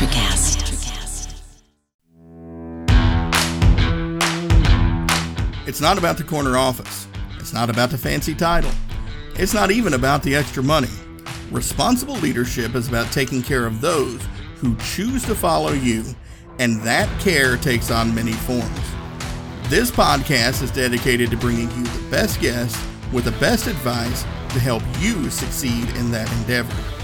Electricast. It's not about the corner office. It's not about the fancy title. It's not even about the extra money. Responsible leadership is about taking care of those who choose to follow you, and that care takes on many forms. This podcast is dedicated to bringing you the best guests with the best advice to help you succeed in that endeavor.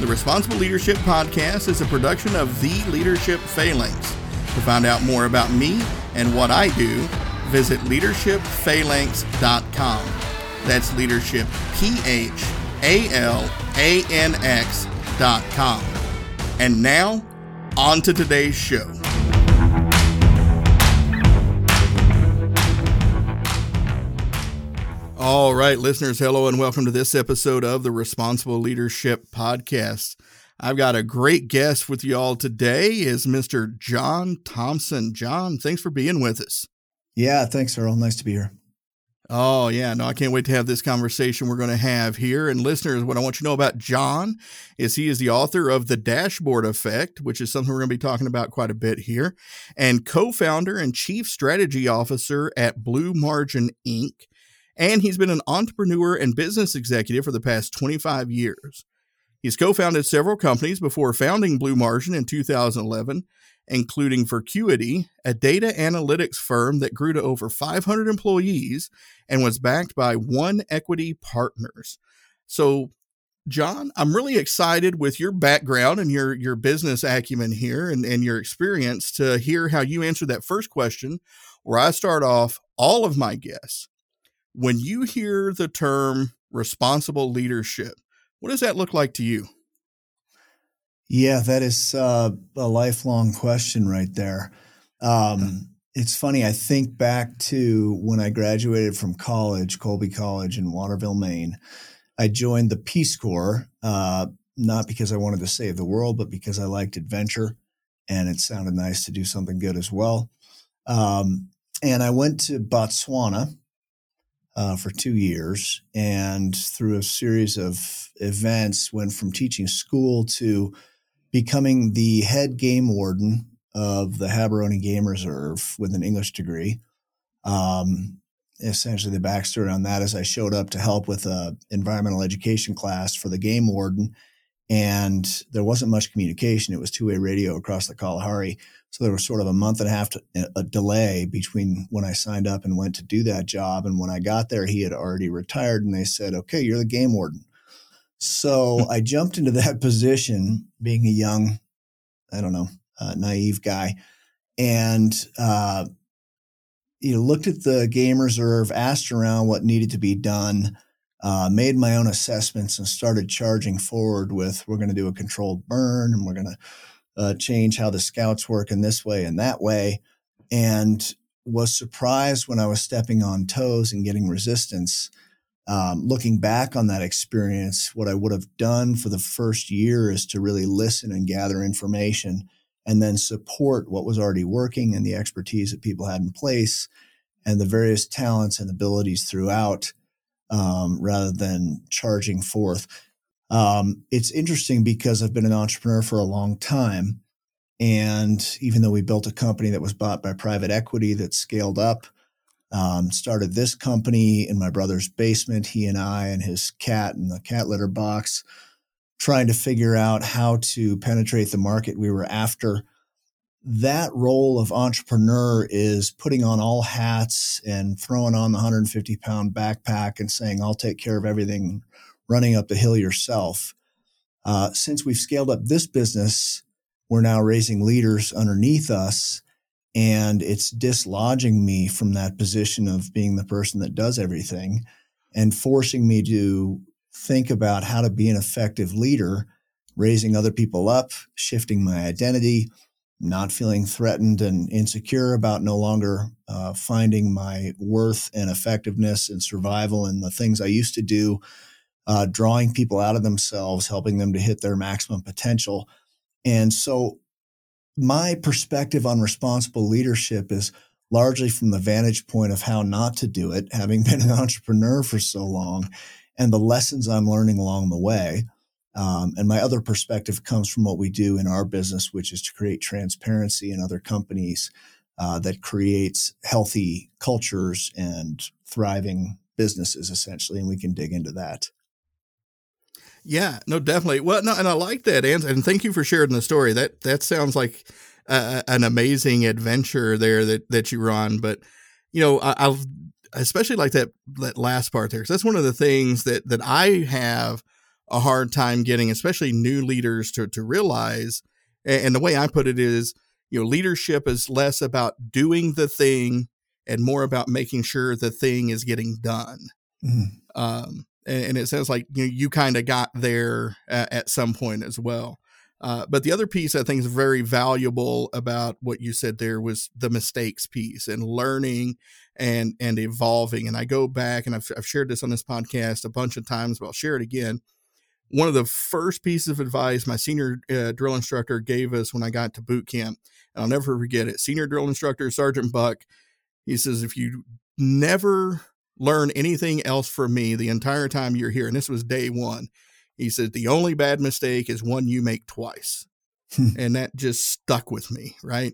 The Responsible Leadership Podcast is a production of The Leadership Phalanx. To find out more about me and what I do, visit leadershipphalanx.com. That's leadership, P H A L A N X.com. And now, on to today's show. All right, listeners, hello and welcome to this episode of the Responsible Leadership Podcast. I've got a great guest with you all today is Mr. Jon Thompson. Jon, thanks for being with us. Yeah, thanks, Earl. Nice to be here. Oh, yeah. No, I can't wait to have this conversation we're going to have here. And listeners, what I want you to know about Jon is he is the author of The Dashboard Effect, which is something we're going to be talking about quite a bit here, and co founder and chief strategy officer at Blue Margin Inc and he's been an entrepreneur and business executive for the past 25 years. He's co founded several companies before founding Blue Margin in 2011, including Vercuity, a data analytics firm that grew to over 500 employees and was backed by One Equity Partners. So, Jon, I'm really excited with your background and your, your business acumen here and, and your experience to hear how you answer that first question, where I start off all of my guests when you hear the term responsible leadership, what does that look like to you? Yeah, that is uh, a lifelong question right there. Um, it's funny. I think back to when I graduated from college, Colby College in Waterville, Maine. I joined the Peace Corps, uh, not because I wanted to save the world, but because I liked adventure and it sounded nice to do something good as well. Um, and I went to Botswana uh, for two years, and through a series of events, went from teaching school to becoming the head game warden of the Gaborone Game Reserve with an English degree. Um, essentially, the backstory on that is I showed up to help with a environmental education class for the game warden, and there wasn't much communication. It was two way radio across the Kalahari. So there was sort of a month and a half to, a delay between when I signed up and went to do that job. And when I got there, he had already retired and they said, okay, you're the game warden. So hmm. I jumped into that position being a young, I don't know, uh, naive guy. And, uh, you know, looked at the game reserve, asked around what needed to be done, uh, made my own assessments and started charging forward with, we're going to do a controlled burn and we're going to uh, change how the scouts work in this way and that way. And was surprised when I was stepping on toes and getting resistance. Um, looking back on that experience, what I would have done for the first year is to really listen and gather information and then support what was already working and the expertise that people had in place and the various talents and abilities throughout um, rather than charging forth. Um, it's interesting because I've been an entrepreneur for a long time. And even though we built a company that was bought by private equity that scaled up, um, started this company in my brother's basement, he and I and his cat in the cat litter box, trying to figure out how to penetrate the market we were after. That role of entrepreneur is putting on all hats and throwing on the 150 pound backpack and saying, I'll take care of everything running up the hill yourself. Uh, since we've scaled up this business, we're now raising leaders underneath us. And it's dislodging me from that position of being the person that does everything and forcing me to think about how to be an effective leader, raising other people up, shifting my identity, not feeling threatened and insecure about no longer uh, finding my worth and effectiveness and survival in the things I used to do uh, drawing people out of themselves, helping them to hit their maximum potential. And so, my perspective on responsible leadership is largely from the vantage point of how not to do it, having been an entrepreneur for so long, and the lessons I'm learning along the way. Um, and my other perspective comes from what we do in our business, which is to create transparency in other companies uh, that creates healthy cultures and thriving businesses, essentially. And we can dig into that. Yeah, no, definitely. Well, no, and I like that, and, and thank you for sharing the story. That that sounds like uh, an amazing adventure there that that you were on. But you know, I, I've especially like that that last part there. Cause that's one of the things that that I have a hard time getting, especially new leaders to to realize. And, the way I put it is, you know, leadership is less about doing the thing and more about making sure the thing is getting done. Mm-hmm. Um, and, and it sounds like you know, you kind of got there at, at, some point as well. Uh, but the other piece I think is very valuable about what you said there was the mistakes piece and learning and and evolving. And I go back and I've, I've shared this on this podcast a bunch of times, but I'll share it again. One of the first pieces of advice my senior uh, drill instructor gave us when I got to boot camp, and I'll never forget it. Senior drill instructor Sergeant Buck, he says, if you never learn anything else from me the entire time you're here. And this was day one. He said, the only bad mistake is one you make twice. Hmm. and that just stuck with me. Right.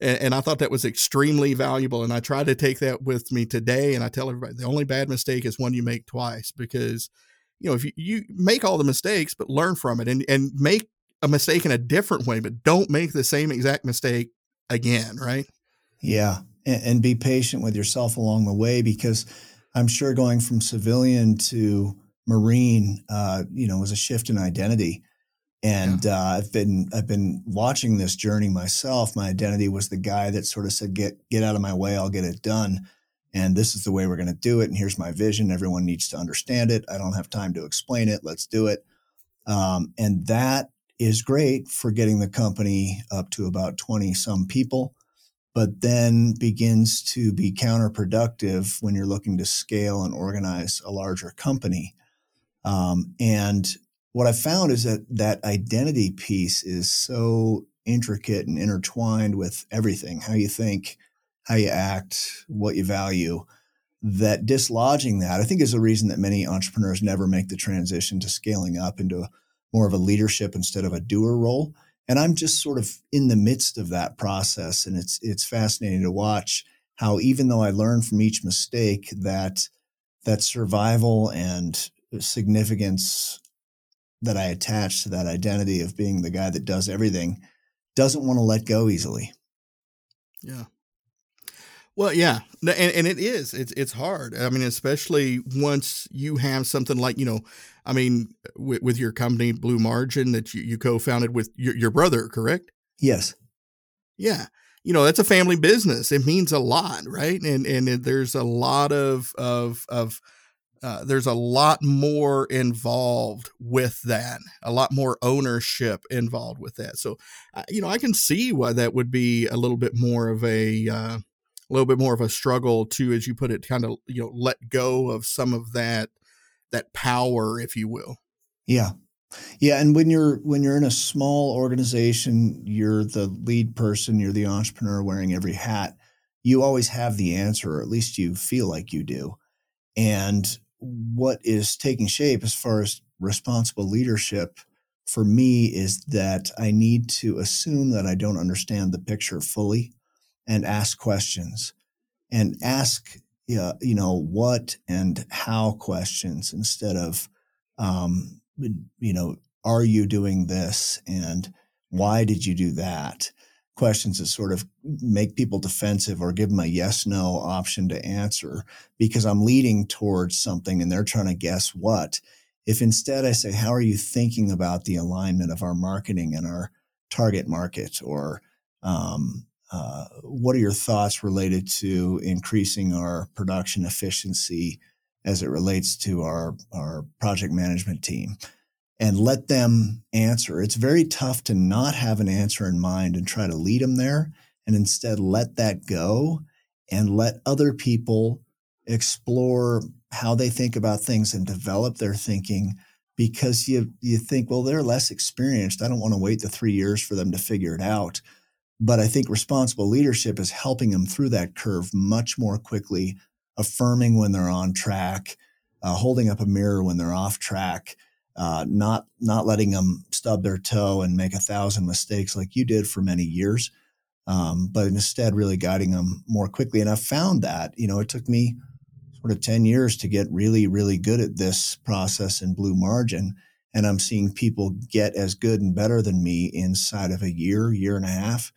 And, and, I thought that was extremely valuable. And I try to take that with me today. And I tell everybody the only bad mistake is one you make twice because, you know, if you, you make all the mistakes, but learn from it and, and make a mistake in a different way, but don't make the same exact mistake again. Right. Yeah. And, and be patient with yourself along the way because I'm sure going from civilian to Marine, uh, you know, was a shift in identity. And yeah. uh, I've been I've been watching this journey myself. My identity was the guy that sort of said, "Get get out of my way, I'll get it done." And this is the way we're going to do it. And here's my vision. Everyone needs to understand it. I don't have time to explain it. Let's do it. Um, and that is great for getting the company up to about 20 some people but then begins to be counterproductive when you're looking to scale and organize a larger company. Um, and what I found is that that identity piece is so intricate and intertwined with everything how you think, how you act, what you value. That dislodging that, I think, is the reason that many entrepreneurs never make the transition to scaling up into more of a leadership instead of a doer role and I'm just sort of in the midst of that process, and it's it's fascinating to watch how even though I learn from each mistake that that survival and significance that I attach to that identity of being the guy that does everything doesn't want to let go easily. Yeah. Well, yeah, and, and it is. It's it's hard. I mean, especially once you have something like you know, I mean, with, with your company Blue Margin that you, you co-founded with your, your brother, correct? Yes. Yeah, you know that's a family business. It means a lot, right? And and there's a lot of of of uh, there's a lot more involved with that, a lot more ownership involved with that. So, uh, you know, I can see why that would be a little bit more of a uh, a little bit more of a struggle to, as you put it, kind of you know let go of some of that that power, if you will. Yeah, yeah, and when you're when you're in a small organization, you're the lead person, you're the entrepreneur wearing every hat. You always have the answer, or at least you feel like you do. And what is taking shape as far as responsible leadership for me is that I need to assume that I don't understand the picture fully and ask questions and ask you know what and how questions instead of um, you know are you doing this? And why did you do that? Questions that sort of make people defensive or give them a yes no option to answer because i'm leading towards something and they're trying to guess what. If instead i say how are you thinking about the alignment of our marketing and our target market? or um, uh, what are your thoughts related to increasing our production efficiency as it relates to our, our project management team? And let them answer. It's very tough to not have an answer in mind and try to lead them there, and instead let that go and let other people explore how they think about things and develop their thinking because you you think well they're less experienced i don't want to wait the 3 years for them to figure it out but I think responsible leadership is helping them through that curve much more quickly, affirming when they're on track, uh, holding up a mirror when they're off track, uh, not not letting them stub their toe and make a thousand mistakes like you did for many years, um, but instead really guiding them more quickly. And I found that you know it took me sort of ten years to get really really good at this process in Blue Margin, and I'm seeing people get as good and better than me inside of a year, year and a half.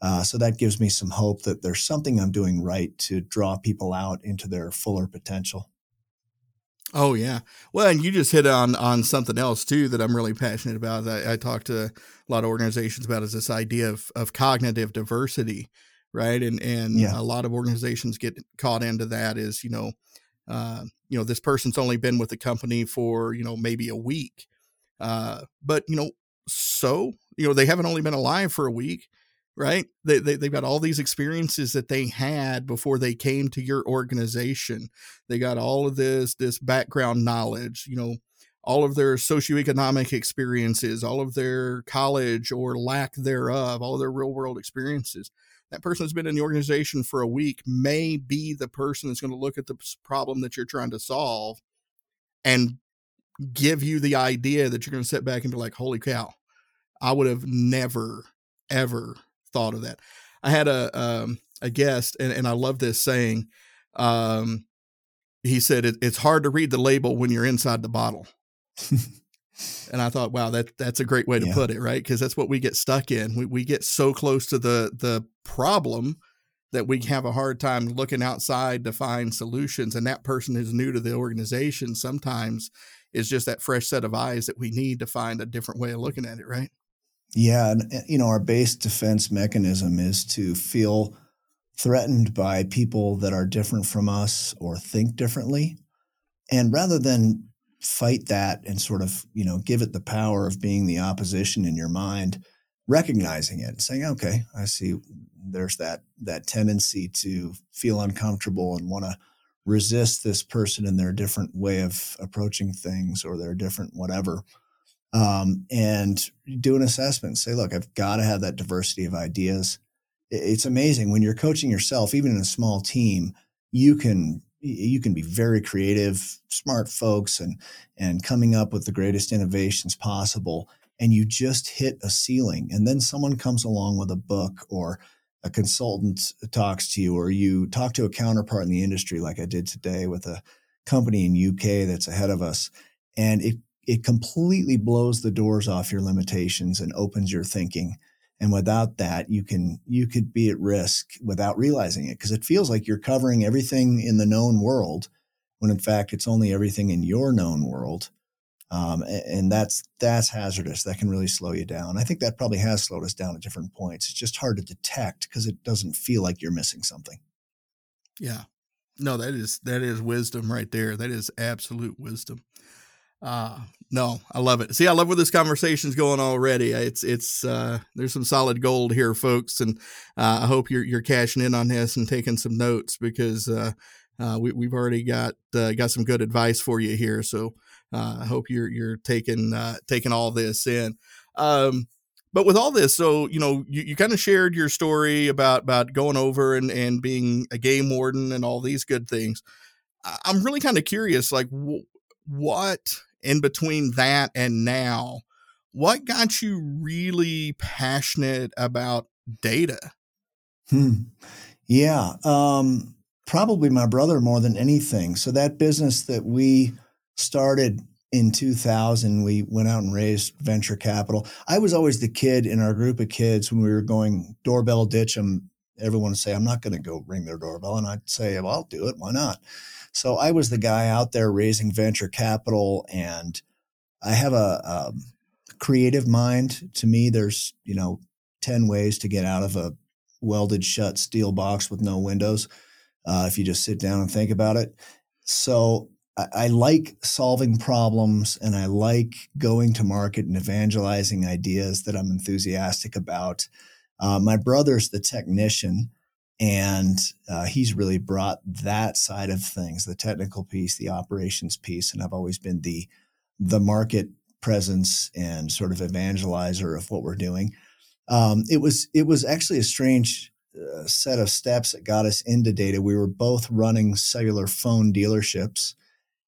Uh, so that gives me some hope that there's something I'm doing right to draw people out into their fuller potential. Oh yeah. Well, and you just hit on on something else too that I'm really passionate about. I, I talk to a lot of organizations about is this idea of of cognitive diversity, right? And and yeah. a lot of organizations get caught into that is you know, uh, you know, this person's only been with the company for you know maybe a week, uh, but you know, so you know they haven't only been alive for a week right? They, they, they've got all these experiences that they had before they came to your organization. They got all of this, this background knowledge, you know, all of their socioeconomic experiences, all of their college or lack thereof, all their real world experiences. That person has been in the organization for a week may be the person that's going to look at the problem that you're trying to solve and give you the idea that you're going to sit back and be like, holy cow, I would have never, ever thought of that. I had a um, a guest, and, and I love this saying. Um, he said it, it's hard to read the label when you're inside the bottle. and I thought, wow, that that's a great way to yeah. put it, right? Because that's what we get stuck in. We we get so close to the the problem that we have a hard time looking outside to find solutions. And that person who's new to the organization sometimes is just that fresh set of eyes that we need to find a different way of looking at it, right? Yeah, and eh, you know, our base defense mechanism is to feel threatened by people that are different from us or think differently. And rather than fight that and sort of, you know, give it the power of being the opposition in your mind, recognizing it, and saying, "Okay, I see there's that that tendency to feel uncomfortable and want to resist this person and their different way of approaching things or their different whatever." Um, and do an assessment. Say, look, I've got to have that diversity of ideas. It's amazing when you're coaching yourself, even in a small team, you can you can be very creative, smart folks, and and coming up with the greatest innovations possible. And you just hit a ceiling, and then someone comes along with a book or a consultant talks to you, or you talk to a counterpart in the industry, like I did today with a company in UK that's ahead of us, and it it completely blows the doors off your limitations and opens your thinking. And without that you can you could be at risk without realizing it because it feels like you're covering everything in the known world when in fact it's only everything in your known world. Um, and that's that's hazardous. That can really slow you down. I think that probably has slowed us down at different points. It's just hard to detect because it doesn't feel like you're missing something. Yeah. No that is that is wisdom right there. That is absolute wisdom uh no, I love it. See, I love where this conversation's going already. It's it's uh there's some solid gold here, folks, and uh, I hope you're you're cashing in on this and taking some notes because uh, uh we we've already got uh, got some good advice for you here. So uh, I hope you're you're taking uh, taking all this in. Um, but with all this, so you know, you, you kind of shared your story about about going over and and being a game warden and all these good things. I'm really kind of curious, like w- what in between that and now, what got you really passionate about data? Hmm. Yeah. Um, probably my brother more than anything. So that business that we started in 2000, we went out and raised venture capital. I was always the kid in our group of kids when we were going doorbell ditch them. Everyone would say, I'm not going to go ring their doorbell. And I'd say, well, I'll do it. Why not? So I was the guy out there raising venture capital, and I have a, a creative mind. To me, there's you know ten ways to get out of a welded shut steel box with no windows. Uh, if you just sit down and think about it. So I, I like solving problems, and I like going to market and evangelizing ideas that I'm enthusiastic about. Uh, my brother's the technician and uh, he's really brought that side of things the technical piece the operations piece and i've always been the the market presence and sort of evangelizer of what we're doing um, it was it was actually a strange uh, set of steps that got us into data we were both running cellular phone dealerships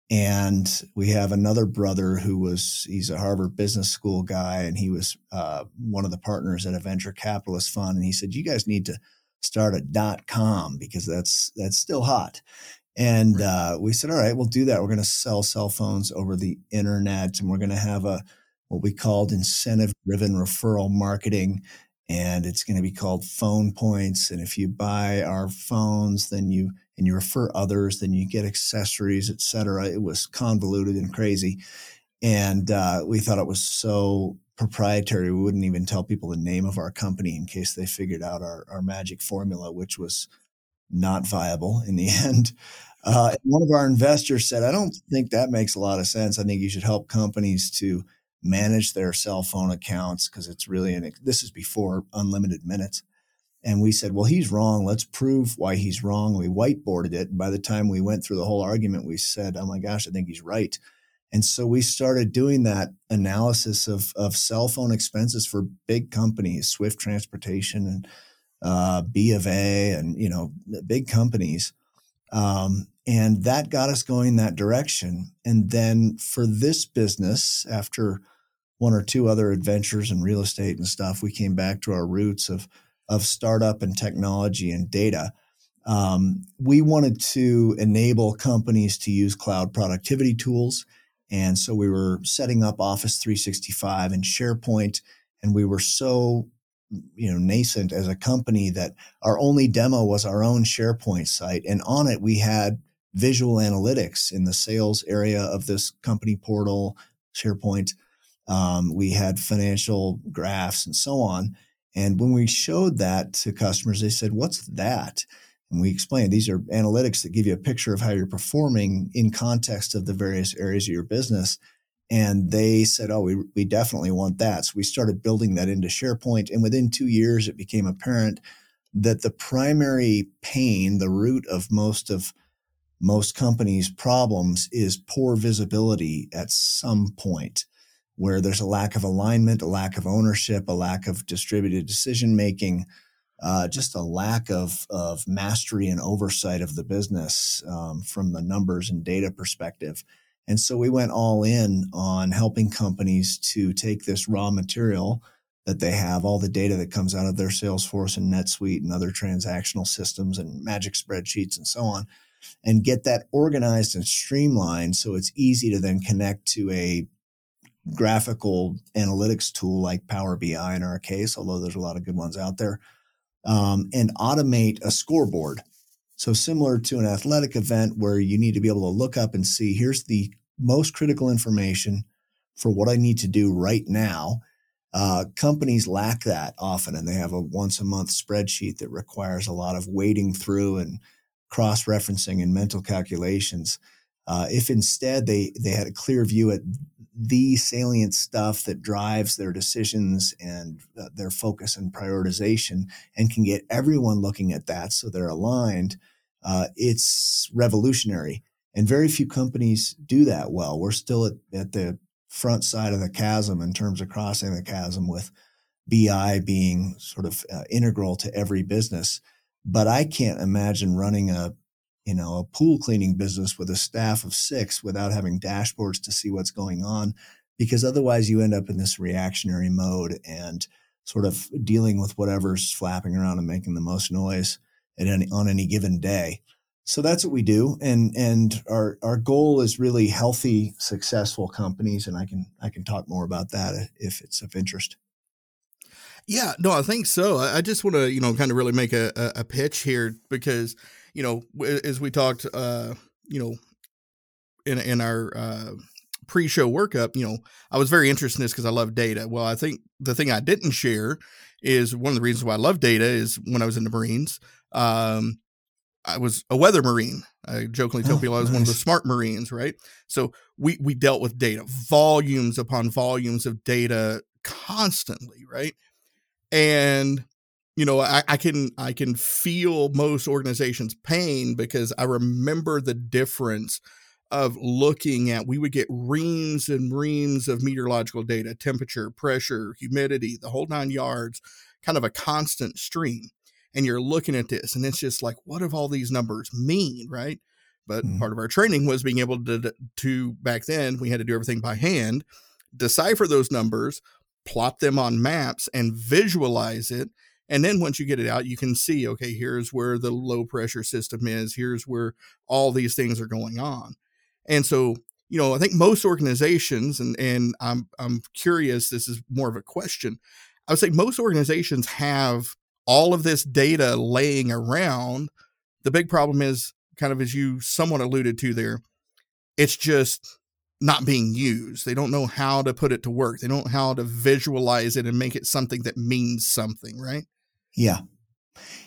And we have another brother who was, he's a Harvard Business School guy, and he was uh, one of the partners at a venture capitalist fund. And he said, You guys need to start a dot com because that's that's still hot. And uh, we said, all right, we'll do that. We're going to sell cell phones over the internet, and we're going to have a what we called incentive driven referral marketing and it's going to be called phone points and if you buy our phones then you and you refer others then you get accessories etc it was convoluted and crazy and uh, we thought it was so proprietary. We wouldn't even tell people the name of our company in case they figured out our, our magic formula which was not viable in the end. Uh, one of our investors said i don't think that makes a lot of sense. I think you should help companies to manage their cell phone accounts because it's really an this is before unlimited minutes. And we said well he's wrong. Let's prove why he's wrong. We whiteboarded it. And by the time we went through the whole argument we said oh my gosh i think he's right and so we started doing that analysis of, of cell phone expenses for big companies swift transportation and uh, b of a and you know big companies um, and that got us going that direction. And then for this business, after one or two other adventures in real estate and stuff, we came back to our roots of of startup and technology and data. Um, we wanted to enable companies to use cloud productivity tools. And so we were setting up Office 365 and SharePoint. And we were so you know nascent as a company that our only demo was our own SharePoint site and on it we had visual analytics in the sales area of this company portal SharePoint um, we had financial graphs and so on and when we showed that to customers they said what's that and we explained these are analytics that give you a picture of how you're performing in context of the various areas of your business and they said, "Oh, we we definitely want that." So we started building that into SharePoint, and within two years, it became apparent that the primary pain, the root of most of most companies' problems, is poor visibility at some point, where there's a lack of alignment, a lack of ownership, a lack of distributed decision making. Uh, just a lack of, of mastery and oversight of the business um, from the numbers and data perspective. And so we went all in on helping companies to take this raw material that they have, all the data that comes out of their Salesforce and NetSuite and other transactional systems and magic spreadsheets and so on, and get that organized and streamlined so it's easy to then connect to a graphical analytics tool like Power BI in our case, although there's a lot of good ones out there, um, and automate a scoreboard so, similar to an athletic event where you need to be able to look up and see here's the most critical information for what I need to do right now. Uh, companies lack that often, and they have a once a month spreadsheet that requires a lot of wading through and cross referencing and mental calculations. Uh, if instead they they had a clear view at the salient stuff that drives their decisions and uh, their focus and prioritization and can get everyone looking at that so they're aligned, uh, it's revolutionary. And very few companies do that well. We're still at, at the front side of the chasm in terms of crossing the chasm with BI being sort of uh, integral to every business. But I can't imagine running a you know, a pool cleaning business with a staff of six without having dashboards to see what's going on, because otherwise you end up in this reactionary mode and sort of dealing with whatever's flapping around and making the most noise at any on any given day. So that's what we do, and and our our goal is really healthy, successful companies, and I can I can talk more about that if it's of interest. Yeah, no, I think so. I just want to, you know, kind of really make a, a, pitch here because you know, as we talked, uh, you know, in in our uh, pre-show workup, you know, I was very interested in this because I love data. Well, I think the thing I didn't share is one of the reasons why I love data is when I was in the Marines. Um, I was a weather marine. I jokingly tell oh, people I was nice. one of the smart marines, right? So we we dealt with data, volumes upon volumes of data constantly, right? And you know I, I, can i can feel most organizations pain because i remember the difference of looking at we would get reams and reams of meteorological data temperature pressure humidity the whole nine yards kind of a constant stream and you're looking at this and it's just like what do all these numbers mean right but mm-hmm. part of our training was being able to to back then we had to do everything by hand, decipher those numbers, plot them on maps, and visualize it. And then once you get it out, you can see, okay, here's where the low pressure system is. Here's where all these things are going on. And so, you know, I think most organizations, and and I'm I'm curious, this is more of a question. I would say most organizations have all of this data laying around. The big problem is kind of as you somewhat alluded to there, it's just not being used. They don't know how to put it to work. They don't know how to visualize it and make it something that means something, right? Yeah.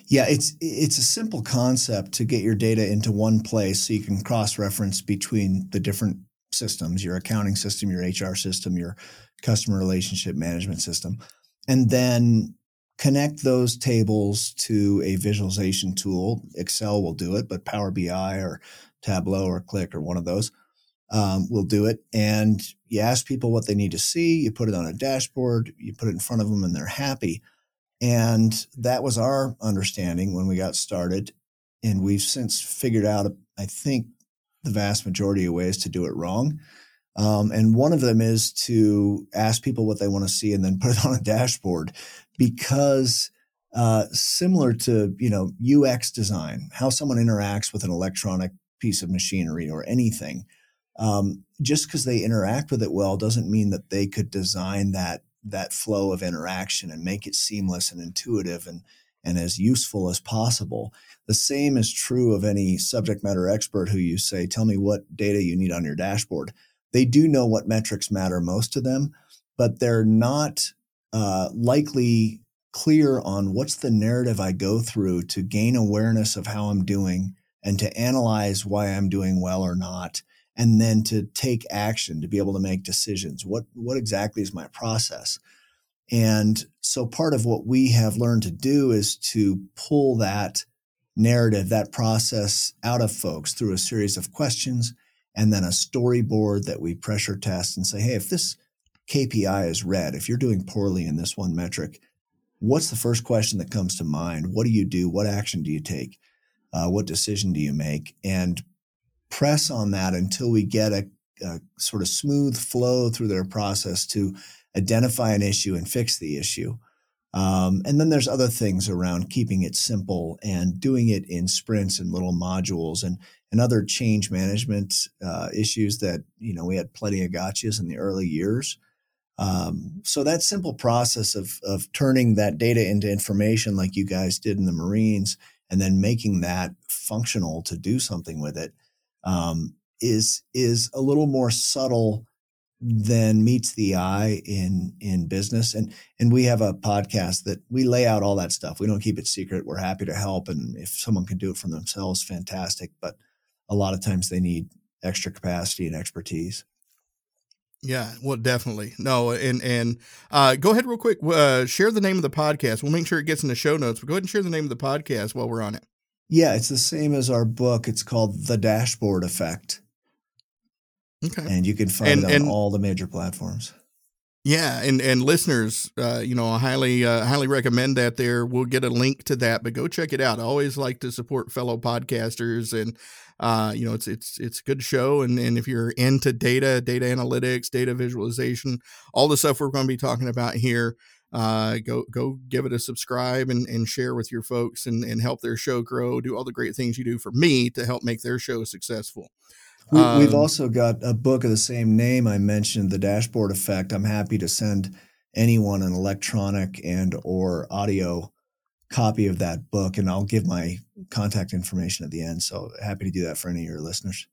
Yeah, it's it's a simple concept to get your data into one place so you can cross-reference between the different systems, your accounting system, your HR system, your customer relationship management system, and then connect those tables to a visualization tool. Excel will do it, but Power BI or Tableau or Qlik or one of those um, will do it. And you ask people what they need to see, you put it on a dashboard, you put it in front of them, and they're happy. And that was our understanding when we got started. And we've since figured out, I think, the vast majority of ways to do it wrong. Um, and one of them is to ask people what they want to see and then put it on a dashboard because uh, similar to you know UX design, how someone interacts with an electronic piece of machinery or anything, um, just because they interact with it well doesn't mean that they could design that that flow of interaction and make it seamless and intuitive and and as useful as possible. The same is true of any subject matter expert who you say, "Tell me what data you need on your dashboard." They do know what metrics matter most to them, but they're not uh, likely clear on what's the narrative I go through to gain awareness of how I'm doing and to analyze why I'm doing well or not, and then to take action to be able to make decisions. What what exactly is my process? And so part of what we have learned to do is to pull that narrative, that process out of folks through a series of questions and then a storyboard that we pressure test and say, hey, if this KPI is red, if you're doing poorly in this one metric, what's the first question that comes to mind? What do you do? What action do you take? Uh, what decision do you make? And press on that until we get a, a sort of smooth flow through their process to identify an issue and fix the issue. Um, and then there's other things around keeping it simple and doing it in sprints and little modules and and other change management uh, issues that you know we had plenty of gotchas in the early years. Um, so that simple process of of turning that data into information, like you guys did in the Marines, and then making that functional to do something with it, um, is is a little more subtle than meets the eye in in business and and we have a podcast that we lay out all that stuff we don't keep it secret we're happy to help and if someone can do it for themselves fantastic but a lot of times they need extra capacity and expertise. Yeah, well, definitely. No, and and uh, go ahead real quick. Uh, share the name of the podcast. We'll make sure it gets in the show notes. But go ahead and share the name of the podcast while we're on it. Yeah, it's the same as our book. It's called The Dashboard Effect. Okay, and you can find and, it on and, all the major platforms. Yeah, and and listeners, uh, you know, I highly uh, highly recommend that. There, we'll get a link to that, but go check it out. I always like to support fellow podcasters, and uh, you know, it's it's it's a good show. And and if you're into data, data analytics, data visualization, all the stuff we're going to be talking about here, uh, go go give it a subscribe and, and share with your folks and, and help their show grow. Do all the great things you do for me to help make their show successful. We, um, also got a book of the same name I mentioned, The Dashboard Effect. I'm happy to send anyone an electronic and or audio copy of that book, and I'll give my contact information at the end. So happy to do that for any of your listeners.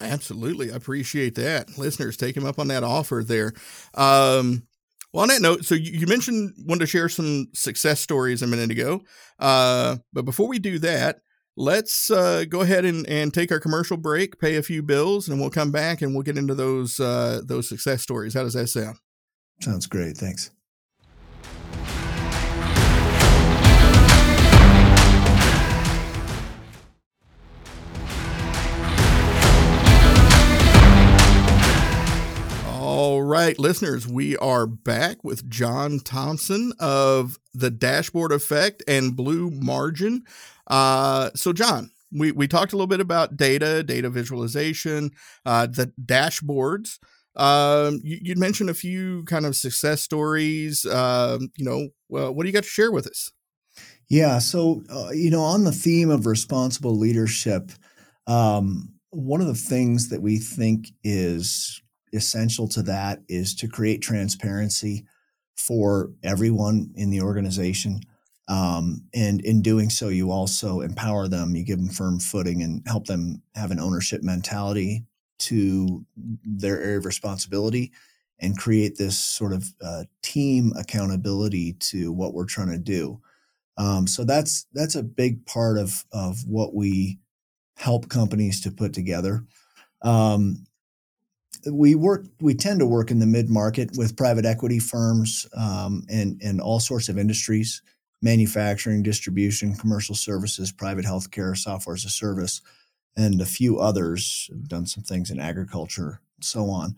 Absolutely, I appreciate that. Listeners, take him up on that offer there. Um, well, on that note, so you, mentioned wanted to share some success stories a minute ago, uh, but before we do that, let's uh, go ahead and, and take our commercial break, pay a few bills, and we'll come back and we'll get into those uh, those success stories. How does that sound? Sounds great. Thanks. All right, listeners, we are back with Jon Thompson of the Dashboard Effect and Blue Margin. Uh, so, Jon, we we talked a little bit about data, data visualization, uh, the dashboards. Um, you, you mentioned a few kind of success stories. Um, you know, well, what do you got to share with us? Yeah, so uh, you know, on the theme of responsible leadership, um, one of the things that we think is essential to that is to create transparency for everyone in the organization. Um, and in doing so, you also empower them, you give them firm footing and help them have an ownership mentality to their area of responsibility and create this sort of uh, team accountability to what we're trying to do. Um, so that's that's a big part of of what we help companies to put together. Um, we work we tend to work in the mid market with private equity firms um, and and all sorts of industries manufacturing distribution commercial services private healthcare software as a service and a few others. Have done some things in agriculture and so on.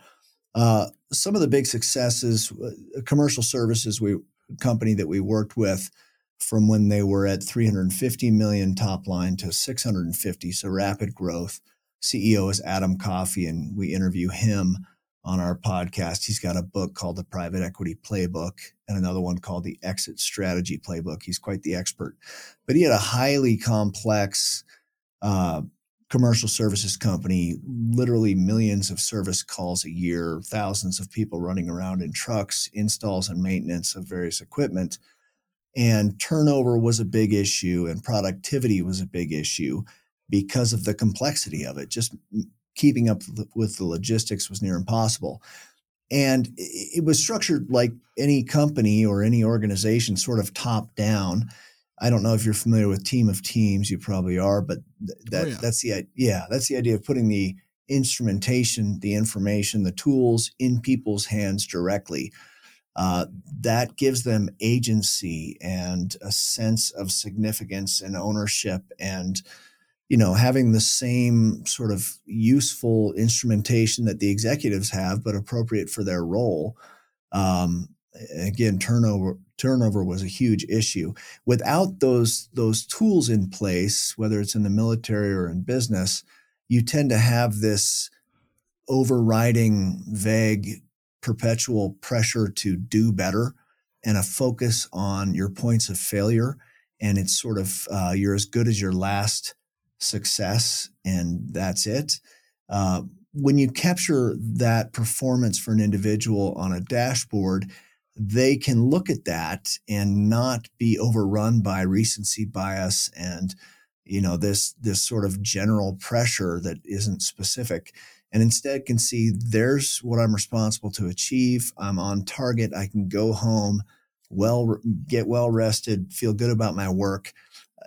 Uh, some of the big successes uh, commercial services we company that we worked with from when they were at 350 million top line to 650 so rapid growth CEO is Adam Coffey, and we interview him on our podcast. He's got a book called The Private Equity Playbook and another one called The Exit Strategy Playbook. He's quite the expert. But he had a highly complex uh, commercial services company, literally millions of service calls a year, thousands of people running around in trucks, installs and maintenance of various equipment. And turnover was a big issue, and productivity was a big issue because of the complexity of it. Just keeping up with the logistics was near impossible. And it was structured like any company or any organization, sort of top down. I don't know if you're familiar with Team of Teams. You probably are, but that oh, yeah. that's the yeah that's the idea of putting the instrumentation, the information, the tools in people's hands directly. Uh, that gives them agency and a sense of significance and ownership and you know, having the same sort of useful instrumentation that the executives have, but appropriate for their role. Um, again, turnover turnover was a huge issue. Without those those tools in place, whether it's in the military or in business, you tend to have this overriding, vague, perpetual pressure to do better and a focus on your points of failure. And it's sort of uh, you're as good as your last success and that's it. Uh, when you capture that performance for an individual on a dashboard, they can look at that and not be overrun by recency bias and you know this this sort of general pressure that isn't specific and instead can see there's what I'm responsible to achieve. I'm on target. I can go home, well, get well rested, feel good about my work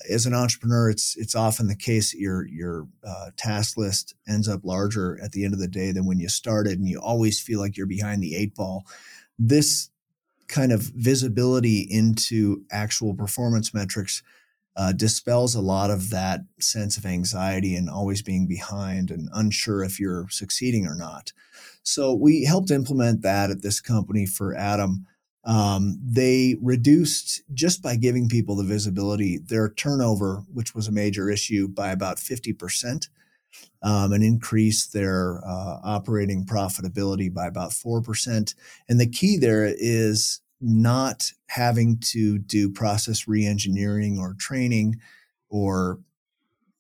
as an entrepreneur, it's it's often the case that your your uh, task list ends up larger at the end of the day than when you started, and you always feel like you're behind the eight ball. This kind of visibility into actual performance metrics uh, dispels a lot of that sense of anxiety and always being behind and unsure if you're succeeding or not. So we helped implement that at this company for Adam um, they reduced just by giving people the visibility their turnover, which was a major issue, by about 50%, um, and increased their uh, operating profitability by about 4%. And the key there is not having to do process reengineering or training or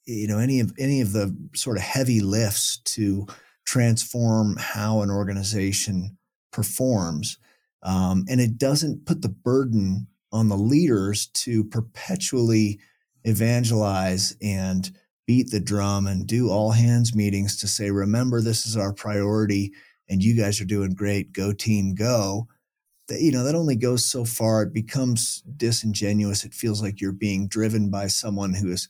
you know any of any of the sort of heavy lifts to transform how an organization performs um, and it doesn't put the burden on the leaders to perpetually evangelize and beat the drum and do all hands meetings to say, remember, this is our priority and you guys are doing great. Go team, go. That, you know, that only goes so far. It becomes disingenuous. It feels like you're being driven by someone who is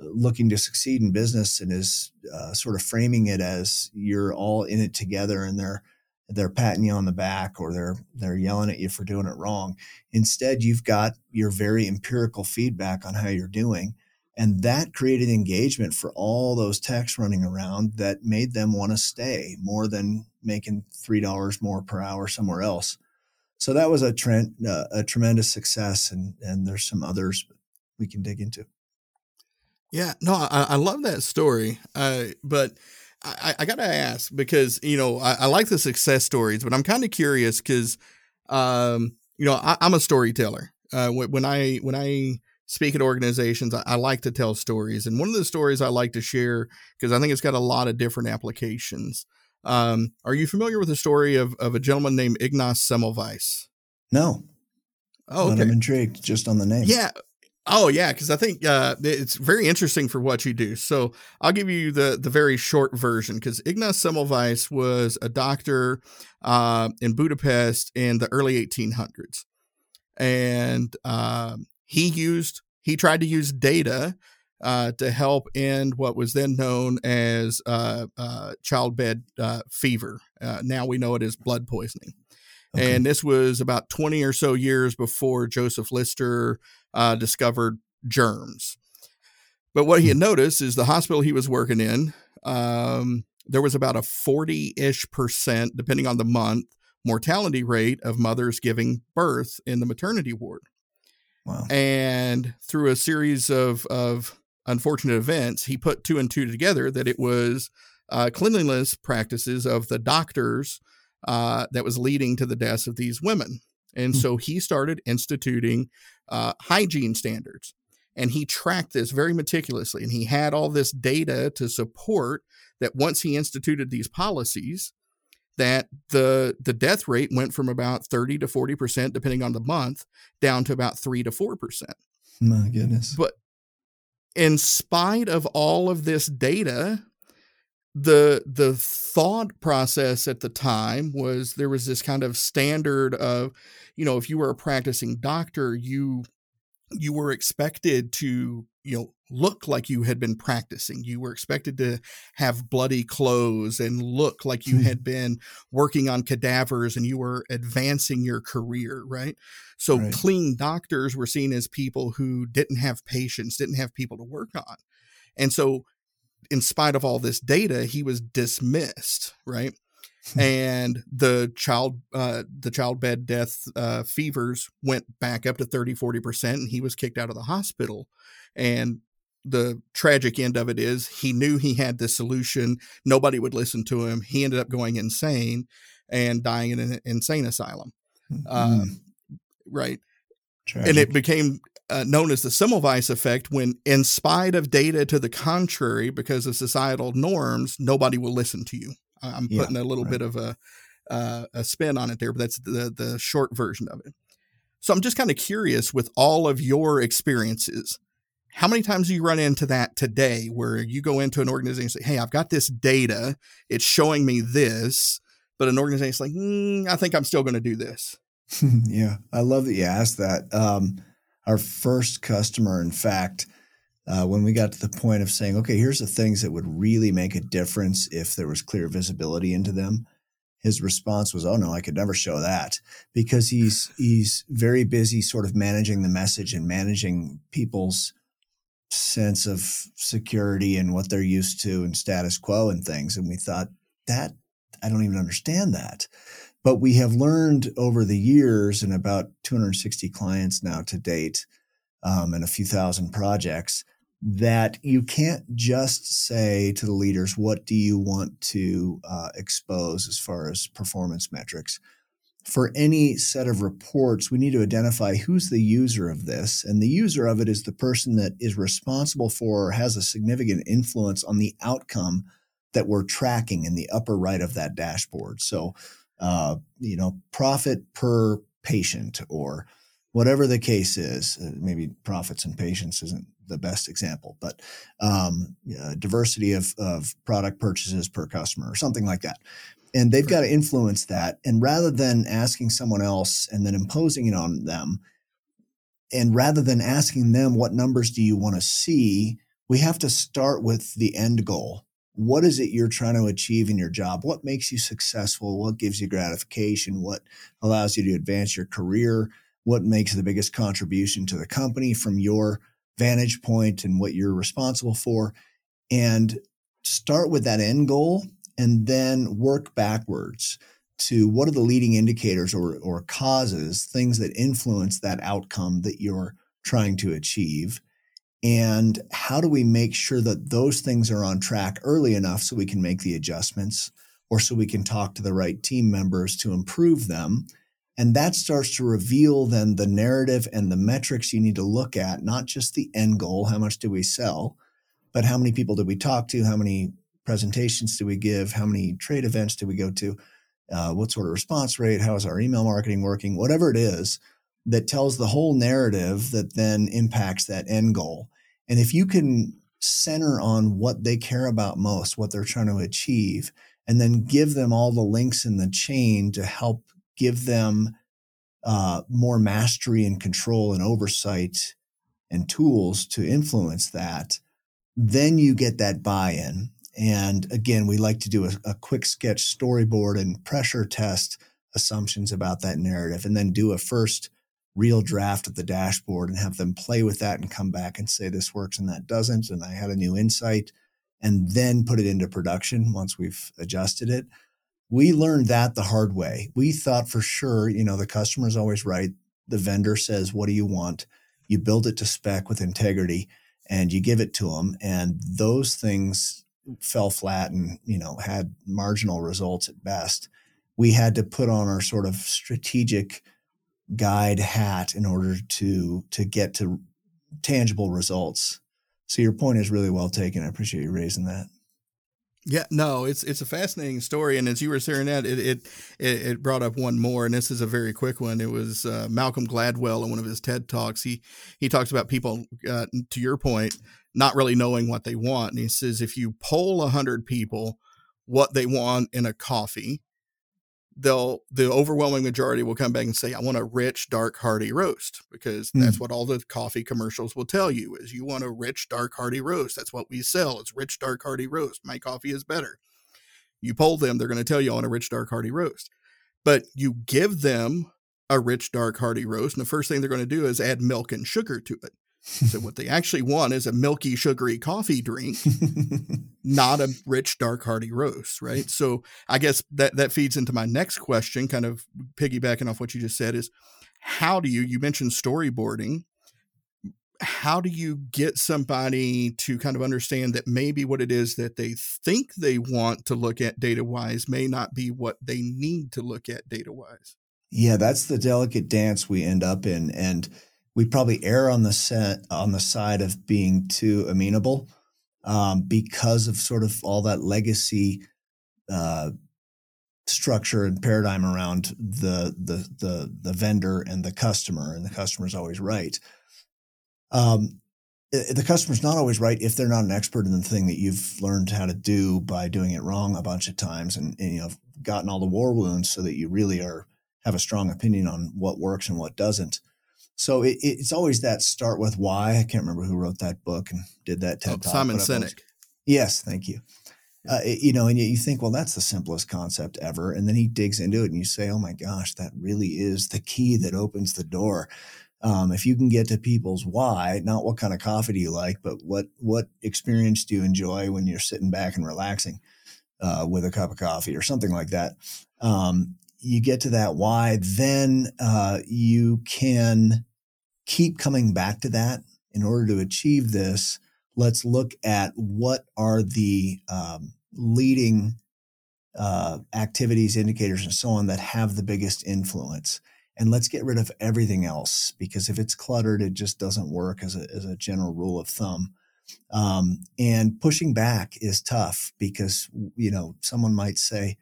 uh, looking to succeed in business and is uh, sort of framing it as you're all in it together and they're they're patting you on the back or they're they're yelling at you for doing it wrong. Instead, you've got your very empirical feedback on how you're doing. And that created engagement for all those techs running around that made them want to stay more than making $3 more per hour somewhere else. So that was a trend, uh, a tremendous success. And, and there's some others we can dig into. Yeah, no, I, I love that story. Uh, but I, I got to ask because, you know, I, I, like the success stories, but I'm kind of curious because, um, you know, I, am a storyteller. Uh, when I, when I, speak at organizations, I, I, like to tell stories. And one of the stories I like to share, because I think it's got a lot of different applications. Um, are you familiar with the story of, of a gentleman named Ignaz Semmelweis? No. Oh, okay. I'm intrigued just on the name. Yeah. Oh yeah, because I think uh, it's very interesting for what you do. So I'll give you the the very short version. Because Ignaz Semmelweis was a doctor uh, in Budapest in the early 1800s, and uh, he used he tried to use data uh, to help end what was then known as uh, uh, childbed uh, fever. now we know it as blood poisoning. Okay. And this was about 20 or so years before Joseph Lister uh, discovered germs. But what he had hmm. noticed is the hospital he was working in, um, there was about a 40 ish percent, depending on the month, mortality rate of mothers giving birth in the maternity ward. Wow. And through a series of, of unfortunate events, he put two and two together that it was uh, cleanliness practices of the doctors uh, that was leading to the deaths of these women. And mm-hmm. so he started instituting uh, hygiene standards. And he tracked this very meticulously. And he had all this data to support that once he instituted these policies, that the the death rate went from about 30 to 40% depending on the month down to about 3 to 4%. My goodness. But in spite of all of this data, the the thought process at the time was there was this kind of standard of you know if you were a practicing doctor you you were expected to you know look like you had been practicing. You were expected to have bloody clothes and look like you hmm. had been working on cadavers and you were advancing your career right? So right. clean doctors were seen as people who didn't have patients didn't have people to work on. And so in spite of all this data, he was dismissed, right? Hmm. and the child uh, the child bed death uh, fevers went back up to 30 40% and he was kicked out of the hospital and the tragic end of it is he knew he had the solution nobody would listen to him he ended up going insane and dying in an insane asylum mm-hmm. uh, right Tragic. and it became uh, known as the Semmelweis effect when, in spite of data to the contrary, because of societal norms, nobody will listen to you. I'm putting yeah, a little right. bit of a uh, a spin on it there, but that's the the short version of it. So I'm just kind of curious with all of your experiences, how many times do you run into that today where you go into an organization and say, Hey, I've got this data, it's showing me this, but an organization is like, mm, I think I'm still going to do this. yeah, I love that you asked that. Um, our first customer, in fact, uh, when we got to the point of saying, okay, here's the things that would really make a difference if there was clear visibility into them, his response was, "Oh no, I could never show that," because he's he's very busy, sort of managing the message and managing people's sense of security and what they're used to and status quo and things. And we thought that I don't even understand that. But we have learned over the years, and about 260 clients now to date, um, and a few thousand projects, that you can't just say to the leaders, What do you want to uh, expose as far as performance metrics? For any set of reports, we need to identify who's the user of this. And the user of it is the person that is responsible for or has a significant influence on the outcome that we're tracking in the upper right of that dashboard. So, uh, you know, profit per patient or whatever the case is. Uh, maybe profits and patients isn't the best example, but um, uh, diversity of, of product purchases per customer or something like that. And they've got to influence that. And rather than asking someone else and then imposing it on them, and rather than asking them what numbers do you want to see, we have to start with the end goal what is it you're trying to achieve in your job? What makes you successful? What gives you gratification? What allows you to advance your career? What makes the biggest contribution to the company from your vantage point and what you're responsible for? And start with that end goal and then work backwards to what are the leading indicators or, or causes, things that influence that outcome that you're trying to achieve And how do we make sure that those things are on track early enough so we can make the adjustments or so we can talk to the right team members to improve them? And that starts to reveal then the narrative and the metrics you need to look at, not just the end goal, how much do we sell, but how many people did we talk to? How many presentations do we give? How many trade events do we go to? Uh, what sort of response rate? How is our email marketing working? Whatever it is that tells the whole narrative that then impacts that end goal. And if you can center on what they care about most, what they're trying to achieve, and then give them all the links in the chain to help give them uh, more mastery and control and oversight and tools to influence that, then you get that buy in. And again, we like to do a, a, quick sketch storyboard and pressure test assumptions about that narrative, and then do a first real draft of the dashboard and have them play with that and come back and say this works and that doesn't. And I had a new insight, and then put it into production once we've adjusted it. We learned that the hard way. We thought for sure, you know, the customer is always right. The vendor says, What do you want? You build it to spec with integrity and you give it to them. And those things fell flat and you know had marginal results at best we had to put on our sort of strategic guide hat in order to to get to tangible results so your point is really well taken i appreciate you raising that yeah, no, it's it's a fascinating story, and as you were saying that, it it it brought up one more, and this is a very quick one. It was uh, Malcolm Gladwell in one of his TED talks. He he talks about people, uh, to your point, not really knowing what they want. And he says if you poll 100 people what they want in a coffee, they'll the overwhelming majority will come back and say I want a rich dark hearty roast because mm. that's what all the coffee commercials will tell you is you want a rich dark hearty roast. That's what we sell. It's rich dark hearty roast. My coffee is better. You poll them, they're going to tell you on a rich dark hearty roast. But you give them a rich dark hearty roast and the first thing they're going to do is add milk and sugar to it so what they actually want is a milky, sugary coffee drink, not a rich, dark, hearty roast, right? So I guess that that feeds into my next question, kind of piggybacking off what you just said, is how do you you mentioned storyboarding? How do you get somebody to kind of understand that maybe what it is that they think they want to look at data wise may not be what they need to look at data wise? Yeah, that's the delicate dance we end up in. And we probably err on the set on the side of being too amenable um, because of sort of all that legacy uh, structure and paradigm around the, the the the vendor and the customer, and the customer is always right. Um, the customer's not always right if they're not an expert in the thing that you've learned how to do by doing it wrong a bunch of times and, and you know gotten all the war wounds so that you really are have a strong opinion on what works and what doesn't. So it, it's always that start with why. I can't remember who wrote that book and did that TED oh, talk. Simon Sinek. Yes, thank you. Uh, you know, and you think, well, that's the simplest concept ever. And then he digs into it and you say, oh my gosh, that really is the key that opens the door. Um, if you can get to people's why, not what kind of coffee do you like, but what, what experience do you enjoy when you're sitting back and relaxing uh, with a cup of coffee or something like that. Um, you get to that why, then uh, you can keep coming back to that. In order to achieve this, let's look at what are the um, leading uh, activities, indicators, and so on that have the biggest influence. And let's get rid of everything else because if it's cluttered, it just doesn't work as a, as a general rule of thumb. Um, and pushing back is tough because, you know, someone might say,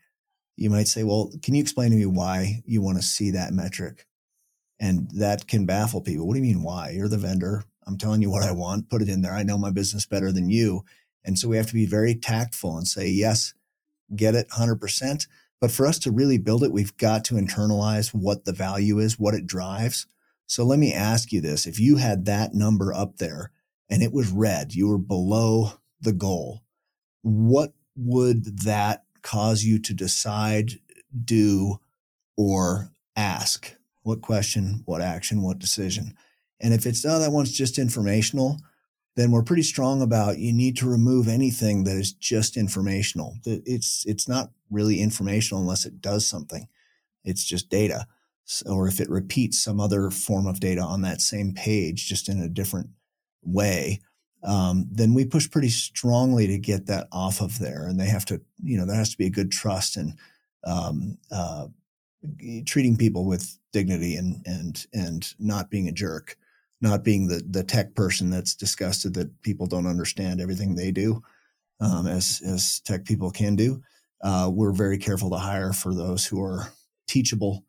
you might say, well, can you explain to me why you want to see that metric? And that can baffle people. What do you mean, why? You're the vendor. I'm telling you what I want. Put it in there. I know my business better than you. And so we have to be very tactful and say, yes, get it 100%. But for us to really build it, we've got to internalize what the value is, what it drives. So let me ask you this if you had that number up there and it was red, you were below the goal, what would that cause you to decide, do, or ask? What question, what action, what decision? And if it's, oh, that one's just informational, then we're pretty strong about you need to remove anything that is just informational. It's it's not really informational unless it does something. It's just data. So, Or if it repeats some other form of data on that same page, just in a different way, um, then we push pretty strongly to get that off of there. And they have to, you know, there has to be a good trust and um, uh, treating people with dignity and and and not being a jerk, not being the the tech person that's disgusted that people don't understand everything they do, um, as as tech people can do. Uh, we're very careful to hire for those who are teachable,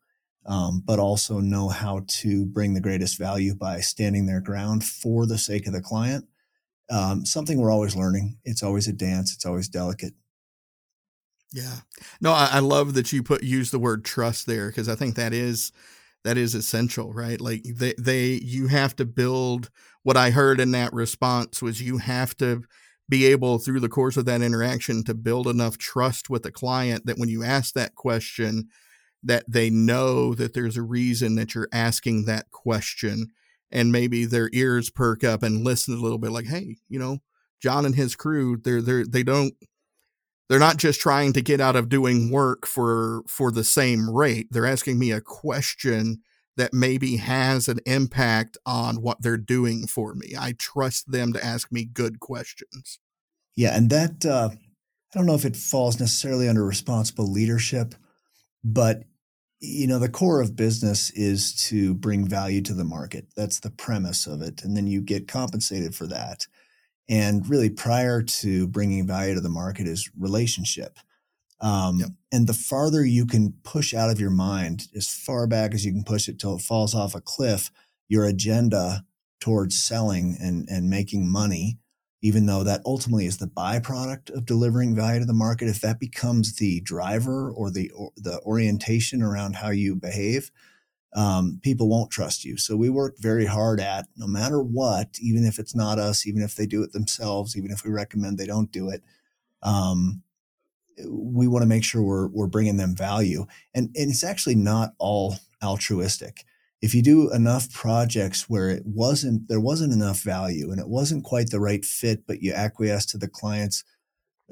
um, but also know how to bring the greatest value by standing their ground for the sake of the client. Um, something we're always learning. It's always a dance. It's always delicate. Yeah. No, I, I love that you put use the word trust there because I think that is that is essential, right? Like they they you have to build what I heard in that response was you have to be able through the course of that interaction to build enough trust with the client that when you ask that question that they know that there's a reason that you're asking that question and maybe their ears perk up and listen a little bit like hey you know Jon and his crew they're they're they don't they're not just trying to get out of doing work for for the same rate. They're asking me a question that maybe has an impact on what they're doing for me. I trust them to ask me good questions. Yeah and that uh, i don't know if it falls necessarily under responsible leadership but you know the core of business is to bring value to the market that's the premise of it and then you get compensated for that and really, prior to bringing value to the market is relationship. Um, yep. And the farther you can push out of your mind, as far back as you can push it till it falls off a cliff, your agenda towards selling and, and making money, even though that ultimately is the byproduct of delivering value to the market, if that becomes the driver or the or the orientation around how you behave, um, people won't trust you. So we work very hard at no matter what, even if it's not us, even if they do it themselves, even if we recommend they don't do it. Um, we want to make sure we're we're bringing them value, and and it's actually not all altruistic. If you do enough projects where it wasn't there wasn't enough value and it wasn't quite the right fit, but you acquiesce to the clients,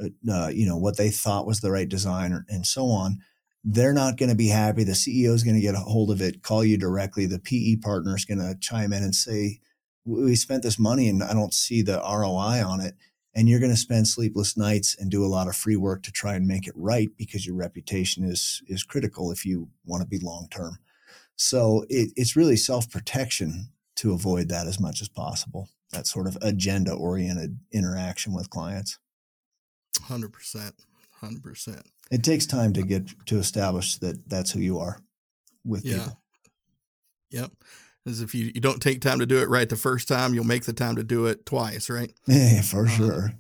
uh, uh you know what they thought was the right design and so on, they're not going to be happy. The CEO is going to get a hold of it, call you directly. The PE partner is going to chime in and say, "We spent this money and I don't see the ROI on it." And you're going to spend sleepless nights and do a lot of free work to try and make it right because your reputation is is critical if you want to be long term. So it, it's really self protection to avoid that as much as possible. That sort of agenda oriented interaction with clients. Hundred percent, hundred percent. It takes time to get to establish that that's who you are with yeah. people. Yep. As if you, you don't take time to do it right the first time, you'll make the time to do it twice, right? Yeah, for uh, sure.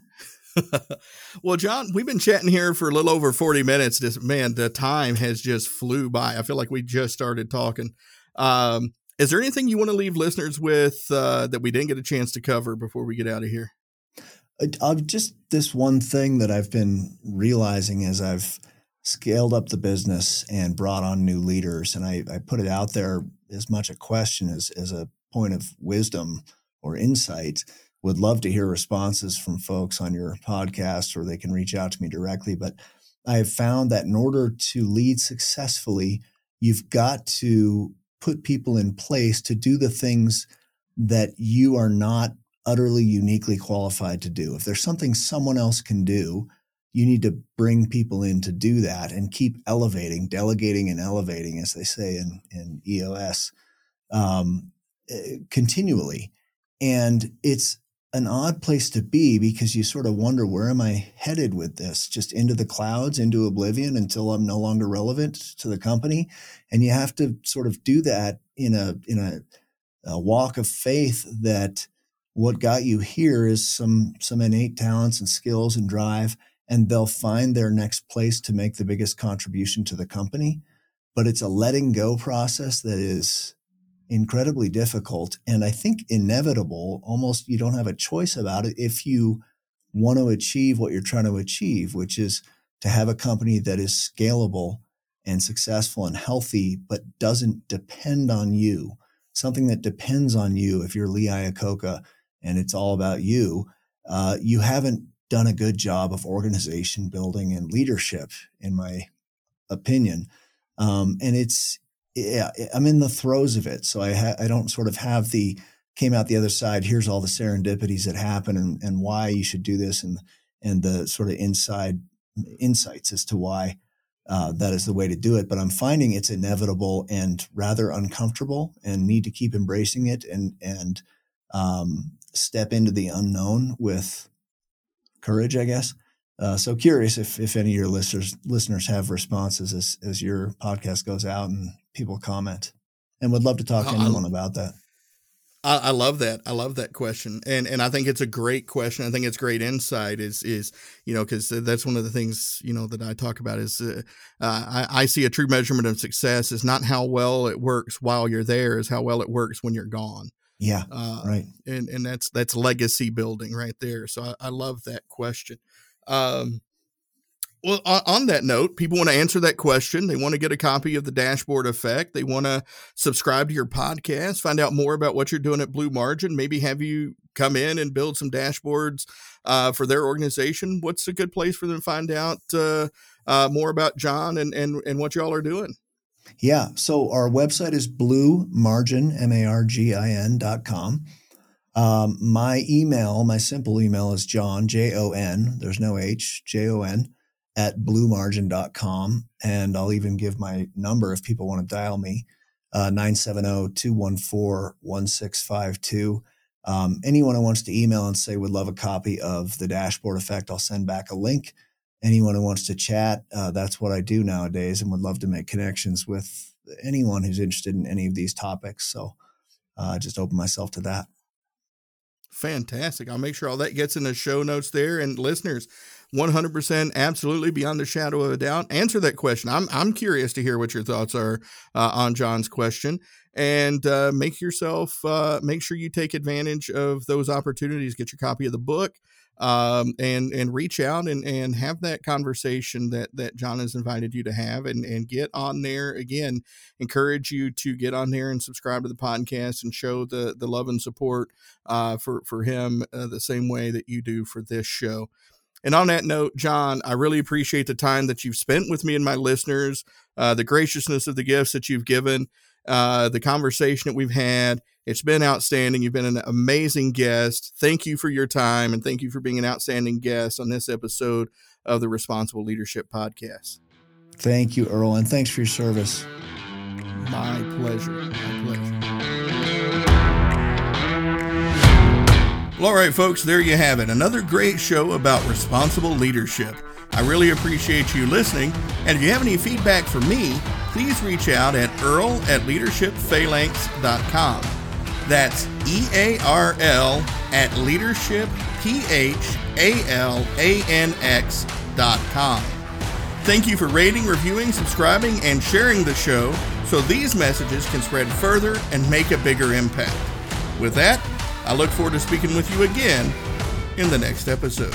well, Jon, we've been chatting here for a little over 40 minutes. This man, the time has just flew by. I feel like we just started talking. Um, is there anything you want to leave listeners with uh, that we didn't get a chance to cover before we get out of here? Uh, just this one thing that I've been realizing as I've scaled up the business and brought on new leaders, and I, I put it out there as much a question as, as a point of wisdom or insight. Would love to hear responses from folks on your podcast, or they can reach out to me directly. But I have found that in order to lead successfully, you've got to put people in place to do the things that you are not utterly uniquely qualified to do. If there's something someone else can do, you need to bring people in to do that and keep elevating, delegating, and elevating, as they say in, in EOS, um, eh, continually. And it's an odd place to be because you sort of wonder where am I headed with this? Just into the clouds, into oblivion until I'm no longer relevant to the company. And you have to sort of do that in a in a, a walk of faith that what got you here is some some innate talents and skills and drive and they'll find their next place to make the biggest contribution to the company but it's a letting go process that is incredibly difficult and i think inevitable almost you don't have a choice about it if you want to achieve what you're trying to achieve which is to have a company that is scalable and successful and healthy but doesn't depend on you something that depends on you if you're lee iacocca and it's all about you, uh, you haven't done a good job of organization building and leadership, in my opinion. Um, and it's, yeah, I'm in the throes of it. So I, ha- I don't sort of have the came out the other side. Here's all the serendipities that happen and, and why you should do this and and the sort of inside insights as to why uh, that is the way to do it. But I'm finding it's inevitable and rather uncomfortable, and need to keep embracing it and and um, step into the unknown with courage, I guess. Uh, so curious if if any of your listeners listeners have responses as as your podcast goes out and people comment, and would love to talk to anyone about that. I, I, love that. I love that question, and and I think it's a great question. I think it's great insight. Is is you know because that's one of the things you know that I talk about is uh, uh, I, I see a true measurement of success is not how well it works while you're there, is how well it works when you're gone. Yeah, uh, right. And and that's that's legacy building right there. So I, I love that question. Um, well, on, that note, people want to answer that question. They want to get a copy of the dashboard effect. They want to subscribe to your podcast, find out more about what you're doing at Blue Margin, maybe have you come in and build some dashboards uh, for their organization. What's a good place for them to find out uh, uh, more about Jon and, and, and what y'all are doing? Yeah. So our website is blue margin, dot com. Um, my email, my simple email is Jon, J O N, there's no H, J O N, at bluemargin.com. And I'll even give my number if people want to dial me, uh, 970 214 1652. Um, anyone who wants to email and say would love a copy of the dashboard effect, I'll send back a link. Anyone who wants to chat, uh, that's what I do nowadays and would love to make connections with anyone who's interested in any of these topics. So uh, just open myself to that. Fantastic. I'll make sure all that gets in the show notes there. And listeners, 100% absolutely beyond the shadow of a doubt. Answer that question. I'm, I'm curious to hear what your thoughts are uh, on Jon's question. And uh, make yourself, uh, make sure you take advantage of those opportunities. Get your copy of the book um, and and reach out and, and have that conversation that that Jon has invited you to have and, and get on there again. Encourage you to get on there and subscribe to the podcast and show the the love and support uh, for for him uh, the same way that you do for this show. And on that note, Jon, I really appreciate the time that you've spent with me and my listeners, uh, the graciousness of the gifts that you've given, uh, the conversation that we've had. It's been outstanding. You've been an amazing guest. Thank you for your time and thank you for being an outstanding guest on this episode of the Responsible Leadership Podcast. Thank you, Earl, and thanks for your service. My pleasure. My pleasure. Well, all right, folks, there you have it. Another great show about responsible leadership. I really appreciate you listening. And if you have any feedback for me, please reach out at earl at leadershipphalanx.com. That's E A R L at leadershipphalanx.com. Thank you for rating, reviewing, subscribing, and sharing the show so these messages can spread further and make a bigger impact. With that, I look forward to speaking with you again in the next episode.